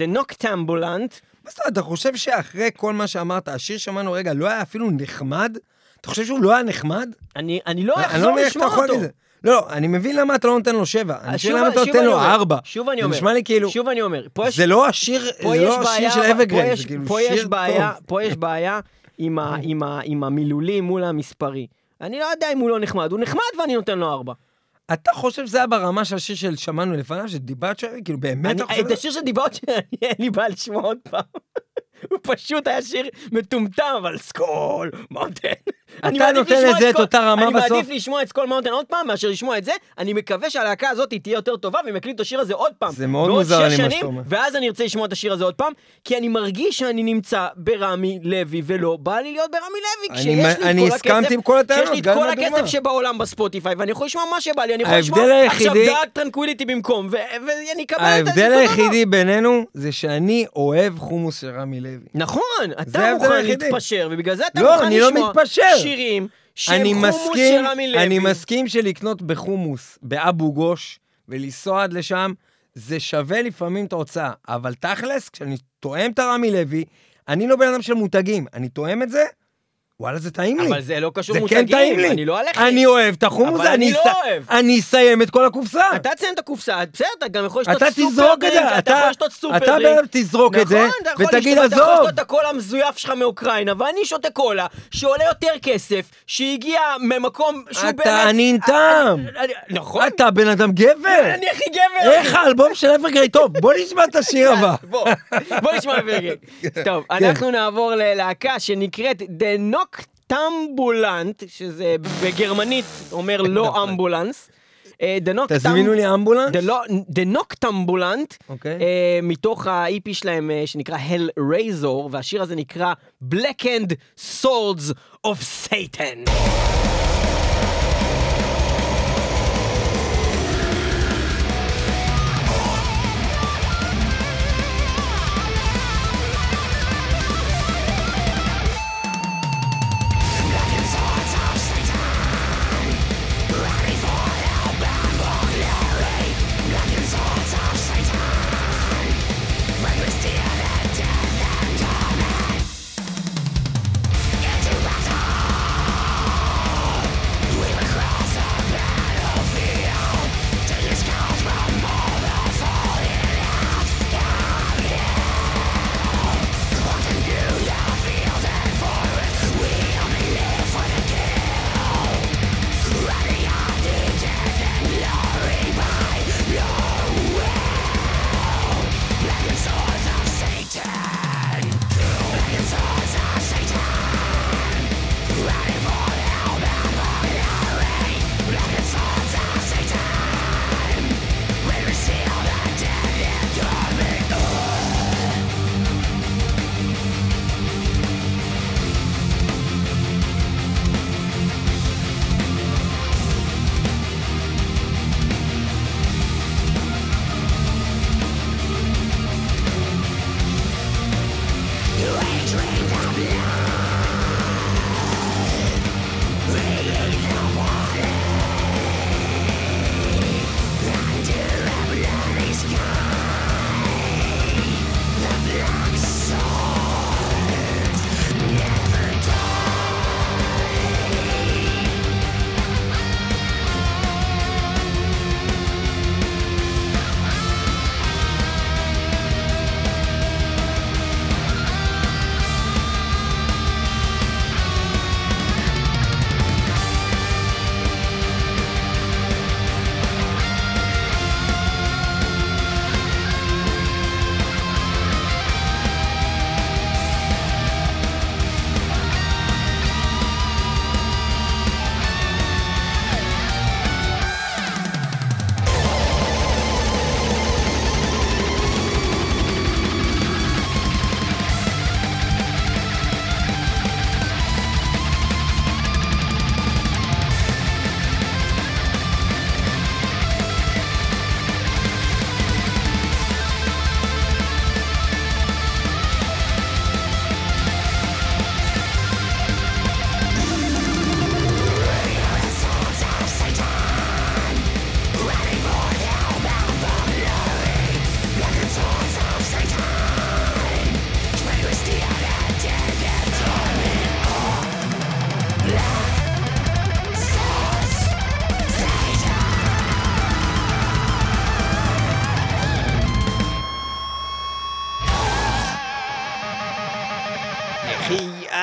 S3: אה, דנוקטמבולנט. דנוקטמבולנט.
S2: מה זאת אומרת, אתה חושב שאחרי כל מה שאמרת, השיר שמענו רגע לא היה אפילו נחמד? אתה חושב שהוא לא היה נחמד?
S3: אני אני לא
S2: לא
S3: אחזור
S2: אתה
S3: לשמוע אותו.
S2: זה. לא, לא, אני מבין למה אתה לא נותן לו שבע. אני מבין למה אתה נותן לו ארבע.
S3: שוב אני
S2: זה
S3: אומר.
S2: נשמע לי כאילו...
S3: שוב אני אומר.
S2: זה לא השיר, זה לא השיר של
S3: יש-
S2: זה כאילו שיר טוב.
S3: פה יש בעיה עם ה- עם ה- עם המילולים מול המספרי. אני לא יודע אם הוא לא נחמד, הוא נחמד ואני נותן לו ארבע.
S2: אתה חושב שזה היה ברמה של השיר של שמענו לפניו, של דיבת שרי? כאילו, באמת אתה חושב...
S3: את השיר שדיברת שאני אין לי בעיה לשמוע עוד פעם. הוא פשוט היה שיר מטומטם, אבל Skull Mountain. אני מעדיף
S2: נותן
S3: לשמוע
S2: לזה את אותה רמה
S3: אני
S2: בסוף?
S3: מעדיף לשמוע את Skull Mountain עוד פעם מאשר לשמוע את זה. אני מקווה שהלהקה הזאת תהיה יותר טובה והם יקליטו את השיר הזה עוד פעם.
S2: זה מאוד מוזר לי מה שאתה אומר.
S3: ואז אני ארצה לשמוע את השיר הזה עוד פעם, כי אני מרגיש שאני נמצא ברמי לוי, ולא בא לי להיות ברמי לוי,
S2: אני
S3: כשיש לי
S2: אני
S3: את כל הכסף,
S2: כל הטענות,
S3: כשיש לי את כל. הכסף שבעולם ב Spotify, ואני יכול לשמוע מה שבא לי, אני יכול לשמוע עכשיו Dark Tranquillity במקום, ואני אקבל את זה.
S2: ההבדל. היחידי בינינו זה שאני אוהב חומוס של רמי לוי.
S3: נכון, אתה מוכן. להתפשר, ובגלל זה אתה
S2: לא,
S3: מוכן
S2: אני לא
S3: לשמוע
S2: מתפשר.
S3: שירים שהם
S2: אני
S3: חומוס
S2: מסכים,
S3: של רמי לוי.
S2: אני מסכים שלקנות בחומוס באבו גוש ולנסוע עד לשם, זה שווה לפעמים את ההוצאה. אבל תכלס, כשאני תואם את הרמי לוי, אני לא בן אדם של מותגים. אני תואם את זה, וואלה, זה טעים לי.
S3: אבל זה לא קשור
S2: זה
S3: מותגים,
S2: כן טעים לי.
S3: אני לא הולך...
S2: אני אוהב את החומוס
S3: אבל אני לא אוהב.
S2: אני אסיים את כל הקופסה.
S3: אתה תציין את הקופסה, בסדר, אתה גם יכול לשתות
S2: super
S3: drink,
S2: זה,
S3: אתה יכול לשתות סופר
S2: אתה תזרוק את זה,
S3: נכון,
S2: ותגיד
S3: לשתות- אתה יכול
S2: עזוב.
S3: לשתות את הקולה המזויף שלך מאוקראינה, ואני שותה קולה, שעולה יותר כסף, שהגיע ממקום שהוא באמת...
S2: אתה ענין טעם.
S3: נכון?
S2: אתה בן אדם גבר.
S3: אני הכי גבר.
S2: איך האלבום של Evergrey טוב, בוא נשמע את השיר הבא.
S3: בוא, בוא נשמע ברגע. טוב,
S2: כן.
S3: אנחנו נעבור ללהקה שנקראת The Noctambulant, שזה בגרמנית אומר לא אמבולנס. אה,
S2: תזמינו לי אמבולנס.
S3: Noctambulant,
S2: אוקיי.
S3: אה, מתוך ה-EP שלהם אה, שנקרא Hell Razor, והשיר הזה נקרא Blackened Swords of Satan.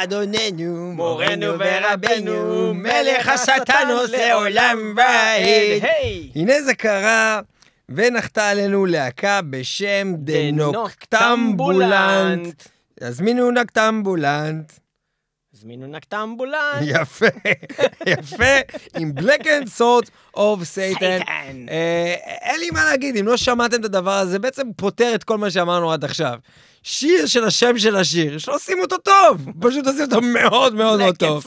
S2: אדוננו,
S3: מורנו ורבנו, מלך
S2: השטן עושה עולם ועד. הנה זה קרה, ונחתה עלינו להקה בשם דנוקטמבולנט. הזמינו נקטמבולנט.
S3: הזמינו נקטמבולנט.
S2: יפה, יפה, עם Black and Swords of Satan. אה, אין לי מה להגיד, אם לא שמעתם את הדבר הזה, בעצם פותר את כל מה שאמרנו עד עכשיו. שיר של השם של השיר, שלא עושים אותו טוב, פשוט עושים אותו מאוד מאוד מאוד טוב.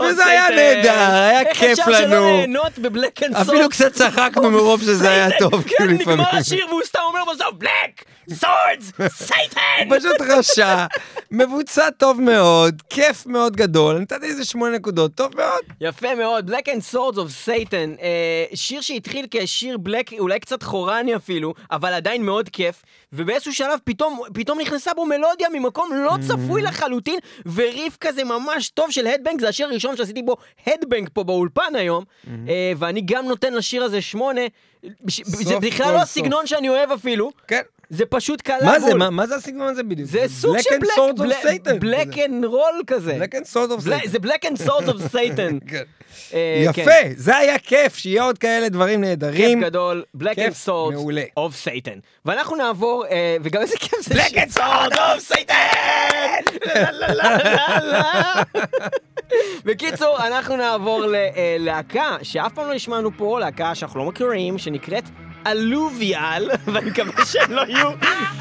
S2: וזה היה נהדר, היה כיף
S3: איך אפשר שלא
S2: לנו.
S3: ליהנות ב Black and סוט?
S2: אפילו קצת צחקנו מרוב שזה היה טוב,
S3: כן,
S2: כאילו
S3: נגמר
S2: לפעמים.
S3: השיר והוא סתם אומר בסוף, בלק, סורדס, סייטן!
S2: פשוט רשע, מבוצע טוב מאוד, כיף מאוד גדול, נתתי איזה שמונה נקודות, טוב מאוד.
S3: יפה מאוד, Black and Swords of Satan, אה, שיר שהתחיל כשיר Black, אולי קצת חורני אפילו, אבל עדיין מאוד כיף, ובאיזשהו שלב פתאום, פתאום נכנסה בו מלודיה ממקום לא צפוי לחלוטין, וריף כזה ממש טוב של headbang, זה השיר הראשון שעשיתי בו headbang פה באולפן היום, אה, ואני גם נותן לשיר הזה שמונה, זה בכלל
S2: כל
S3: לא. הסגנון שאני אוהב אפילו,
S2: כן.
S3: זה פשוט קל
S2: מה זה,
S3: בול.
S2: מה- מה זה הסגנון הזה בדיוק?
S3: זה סוג
S2: Black
S3: של. Black and roll כזה.
S2: Black and Swords of
S3: בלה-
S2: Satan.
S3: זה Black and Swords of Satan.
S2: כן.
S3: אה,
S2: יפה, זה היה כיף, שיהיה עוד כאלה דברים נהדרים.
S3: כיף גדול, and Swords
S2: מעולה.
S3: of Satan. ואנחנו נעבור, אה, וגם איזה כיף זה
S2: Black and Swords of
S3: Satan! בקיצור, אנחנו נעבור ללהקה שאף פעם לא השמענו פה, להקה שאנחנו לא מכירים, שנקראת אלוביאל, ואני מקווה שהם לא יהיו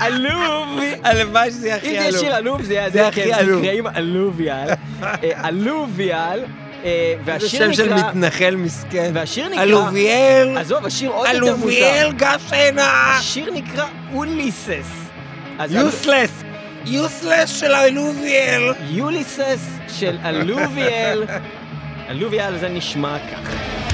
S3: אלוב.
S2: הלוואי שזה יהיה
S3: אם
S2: הכי
S3: זה יהיה שיר
S2: עלוב.
S3: עלוב, זה יהיה
S2: זה
S3: זה
S2: הכי
S3: כן,
S2: עלוב.
S3: נקראים אלוביאל. אה, אלוביאל, אה,
S2: זה
S3: והשיר
S2: שם של
S3: נקרא...
S2: מתנחל מסכן.
S3: והשיר נקרא...
S2: אלוביאל,
S3: עזוב, השיר עוד יותר מוזר.
S2: אלוביאל גשנה.
S3: השיר נקרא אוליסס.
S2: יוסלס. יוסלס של האלוביאל.
S3: יוליסס של אלוביאל. אלוביאל זה נשמע ככה.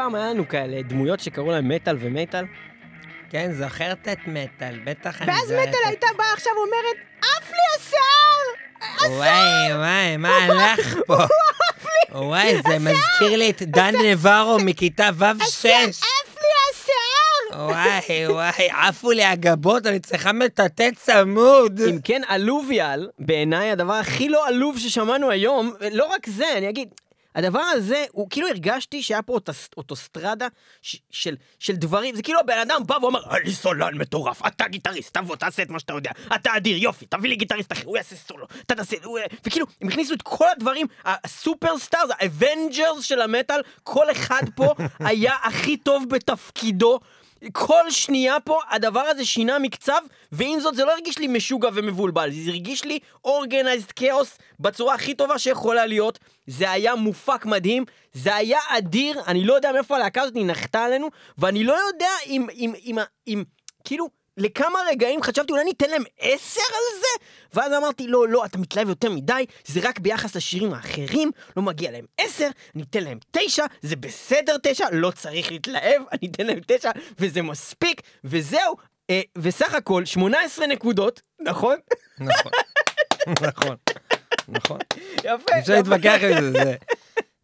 S3: פעם היה לנו כאלה דמויות שקראו להם מטאל ומטאל?
S2: כן, זוכרת את מטאל, בטח אני
S3: ואז
S2: זוכרת
S3: מטאל
S2: את-
S3: הייתה באה עכשיו ואומרת, עף לי השיער!
S2: וואי, וואי, מה הלך פה? וואי, זה מזכיר לי את דן נברו מכיתה ו'-6.
S3: עף לי השיער!
S2: וואי, וואי, עפו לי הגבות, אני צריכה מטאטא צמוד.
S3: אם כן, אלוביאל, בעיניי הדבר הכי לא עלוב ששמענו היום, לא רק זה, אני אגיד, הדבר הזה, הוא כאילו הרגשתי שהיה פה אוטוס- אוטוסטרדה ש- של, של דברים, זה כאילו הבן אדם בא ואומר, אני סולן מטורף, אתה גיטריסט, תבוא, תעשה את מה שאתה יודע, אתה אדיר, יופי, תביא לי גיטריסט אחר, הוא יעשה סולו, אתה תעשה, הוא... וכאילו, הם הכניסו את כל הדברים, ה superstars, ה Avengers של המטאל, כל אחד פה היה הכי טוב בתפקידו. כל שנייה פה הדבר הזה שינה מקצב, ועם זאת זה לא הרגיש לי משוגע ומבולבל, זה הרגיש לי אורגנייזד כאוס בצורה הכי טובה שיכולה להיות. זה היה מופק מדהים, זה היה אדיר, אני לא יודע מאיפה הלהקה הזאת נחתה עלינו, ואני לא יודע אם, אם, אם, אם, אם כאילו, לכמה רגעים חשבתי אולי ניתן להם עשר על זה? ואז אמרתי, לא, לא, אתה מתלהב יותר מדי, זה רק ביחס לשירים האחרים, לא מגיע להם עשר, אני אתן להם תשע, זה בסדר תשע, לא צריך להתלהב, אני אתן להם תשע, וזה מספיק, וזהו. אה, וסך הכל, 18 נקודות, נכון?
S2: נכון, נכון, נכון.
S3: יפה.
S2: אפשר להתווכח עם זה,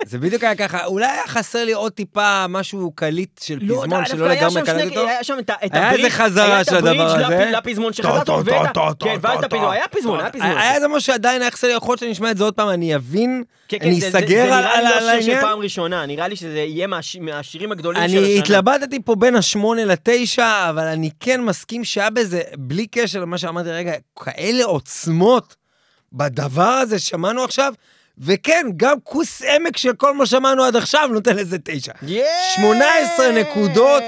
S2: זה- בדיוק היה ככה, אולי היה חסר לי עוד טיפה משהו קליט של
S3: לא,
S2: פזמון שלא לגמרי קלט אותו.
S3: היה שם את ה- את
S2: היה איזה חזרה
S3: היה את
S2: של הדבר הזה.
S3: לפ- לפזמון שחזר
S5: טו,
S3: טוב,
S5: טו,
S3: ואת ה-
S5: טו, טו,
S3: כן, ואז את הפזמון. היה פזמון, היה פזמון.
S2: היה איזה משהו שעדיין היה חסר לי, יכול להיות שאני אשמע את זה עוד פעם, אני אבין,
S3: כן, כן,
S2: אני
S3: זה- זה-
S2: אסגר
S3: זה
S2: על
S3: נראה לי
S2: על-
S3: לא
S2: על
S3: שיר של
S2: העניין.
S3: פעם ראשונה, נראה לי שזה יהיה מהש- מהשירים הגדולים של השנה.
S2: אני התלבטתי פה בין השמונה לתשע, אבל אני כן מסכים שהיה בזה, בלי קשר למה שאמרתי רגע, כאלה עוצמות בדבר הזה ששמענו עכשיו, וכן, גם כוס עמק של כל מה שמענו עד עכשיו נותן לזה תשע. 18 נקודות,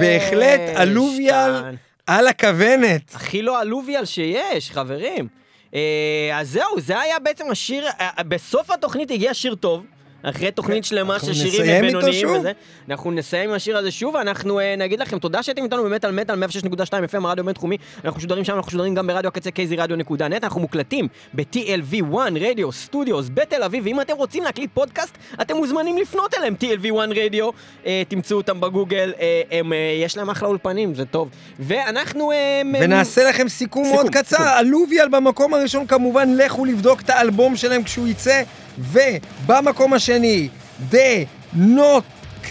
S2: בהחלט אלוביאל. על הכוונת.
S3: הכי לא אלוביאל שיש, חברים. אה, אז זהו, זה היה בעצם השיר, אה, בסוף התוכנית הגיע שיר טוב. אחרי תוכנית שלמה
S2: אנחנו
S3: של שירים בינוניים? וזה. אנחנו נסיים עם השיר הזה שוב, אנחנו אה, נגיד לכם תודה שאתם איתנו באמת על מטאל 106.2 FM, הרדיו בינתחומי. אנחנו משודרים שם, אנחנו משודרים גם ברדיו הקצה kzradio.net, אנחנו מוקלטים ב-TLV1 רדיו סטודיוס בתל אביב, ואם אתם רוצים להקליט פודקאסט, אתם מוזמנים לפנות אליהם, TLV1 רדיו, אה, תמצאו אותם בגוגל, אה, הם, יש להם אחלה אולפנים, זה טוב. ואנחנו...
S2: ונעשה לכם סיכום מאוד קצר. אלוביאל במקום הראשון כמובן, לכו לבדוק את האלבום שלהם כשהוא יצא, ובמקום השני, The Not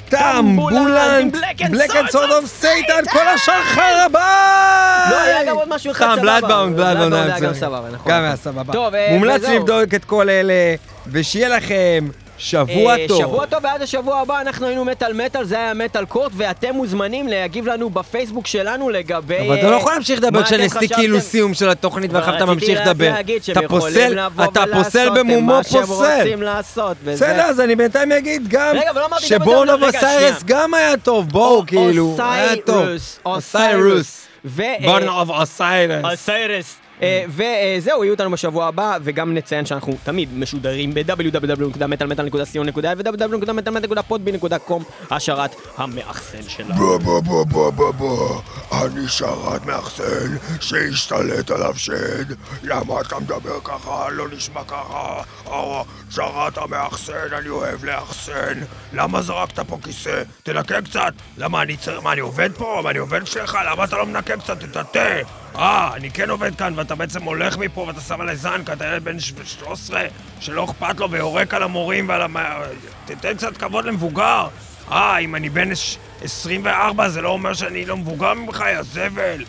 S2: טמבולנט,
S3: עם Black and
S2: Black and
S3: Sword
S2: Sword
S3: of
S2: of Satan,
S3: Satan.
S2: כל השאר חרבה!
S3: לא, היה גם עוד משהו אחד
S2: סתם,
S3: סבבה.
S2: בלאדבאונד, בלאדבאונד
S3: היה
S2: היה
S3: גם. סבבה, נכון.
S2: גם היה סבבה.
S3: אה,
S2: מומלץ. לבדוק את כל אלה, ושיהיה לכם שבוע
S3: אה,
S2: טוב.
S3: שבוע טוב, ועד השבוע הבא אנחנו היינו מטאל מטאל, זה היה מטאל קורט, ואתם מוזמנים להגיב לנו בפייסבוק שלנו לגבי...
S2: אבל אתה לא יכול להמשיך לדבר כשנסתי
S3: חשבתם?
S2: כאילו סיום של התוכנית ואחר אתה
S3: רציתי
S2: ממשיך לדבר. אתה פוסל, אתה פוסל במומו פוסל. בסדר, אז אני בינתיים אגיד גם
S3: לא גם
S2: אוסיירס
S3: שנייה.
S2: גם היה טוב, בואו כאילו, היה טוב.
S3: אוסיירוס. ו... אה,
S2: אוף אוסיירס.
S3: אוסיירס. אה, וזהו, יהיו אותנו בשבוע הבא, וגם נציין שאנחנו תמיד משודרים ב-www.מטאלמטאל.co.il ו-www.מטאלמטאל.podby.com, השרת המאחסן שלנו.
S5: בוא בוא בוא בוא בוא בוא אני שרת מאחסן שהשתלט עליו שד למה אתה מדבר ככה? לא נשמע ככה שרת המאחסן, אני אוהב לאחסן למה זרקת פה כיסא? תנקה קצת למה אני צריך... מה, אני עובד פה? מה, אני עובד שלך? למה אתה לא מנקה קצת? תטאטא אה, אני כן עובד כאן ואתה בעצם הולך מפה ואתה שם עלי זן כי אתה ילד בן 13 שלא אכפת לו ויורק על המורים ועל המ... תתן קצת כבוד למבוגר אה, אם אני בן עש- 24 זה לא אומר שאני לא מבוגר ממך, יא זבל.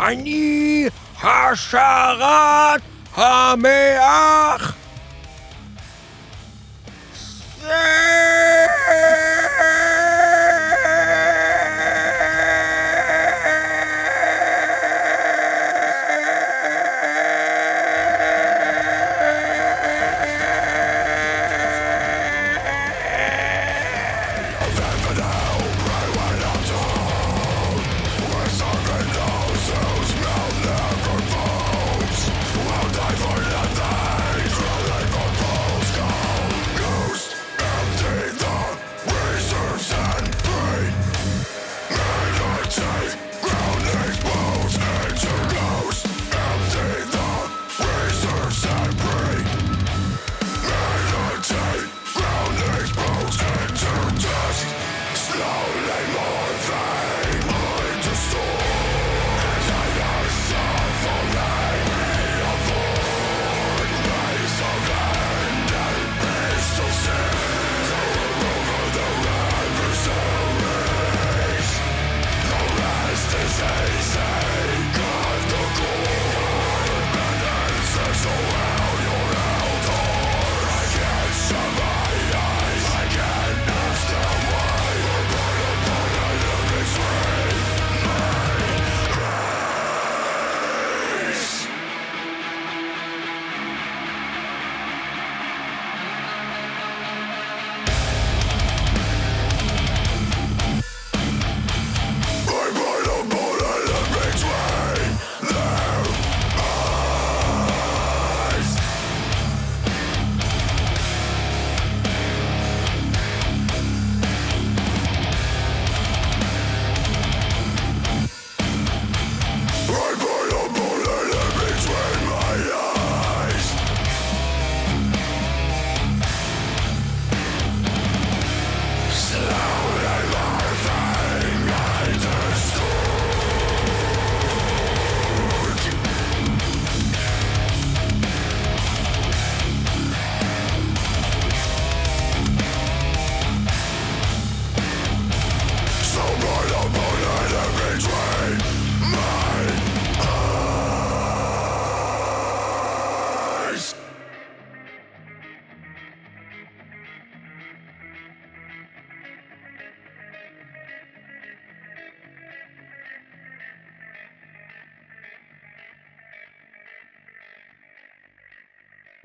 S5: אני השרת המאח!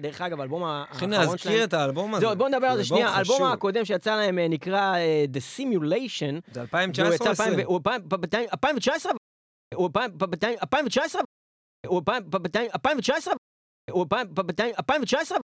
S3: דרך אגב, האלבום
S2: צריכים
S3: האחרון שלהם...
S2: להזכיר את האלבום הזה.
S3: זהו, בוא נדבר על זה שנייה. האלבום. הקודם שיצא להם אה, נקרא אה, The Simulation.
S2: זה
S3: והוא
S2: 2019
S3: יצא
S2: או
S3: 2000
S2: 2020?
S3: הוא 2019? הוא 2019? הוא 2019? הוא 2019? הוא 2019?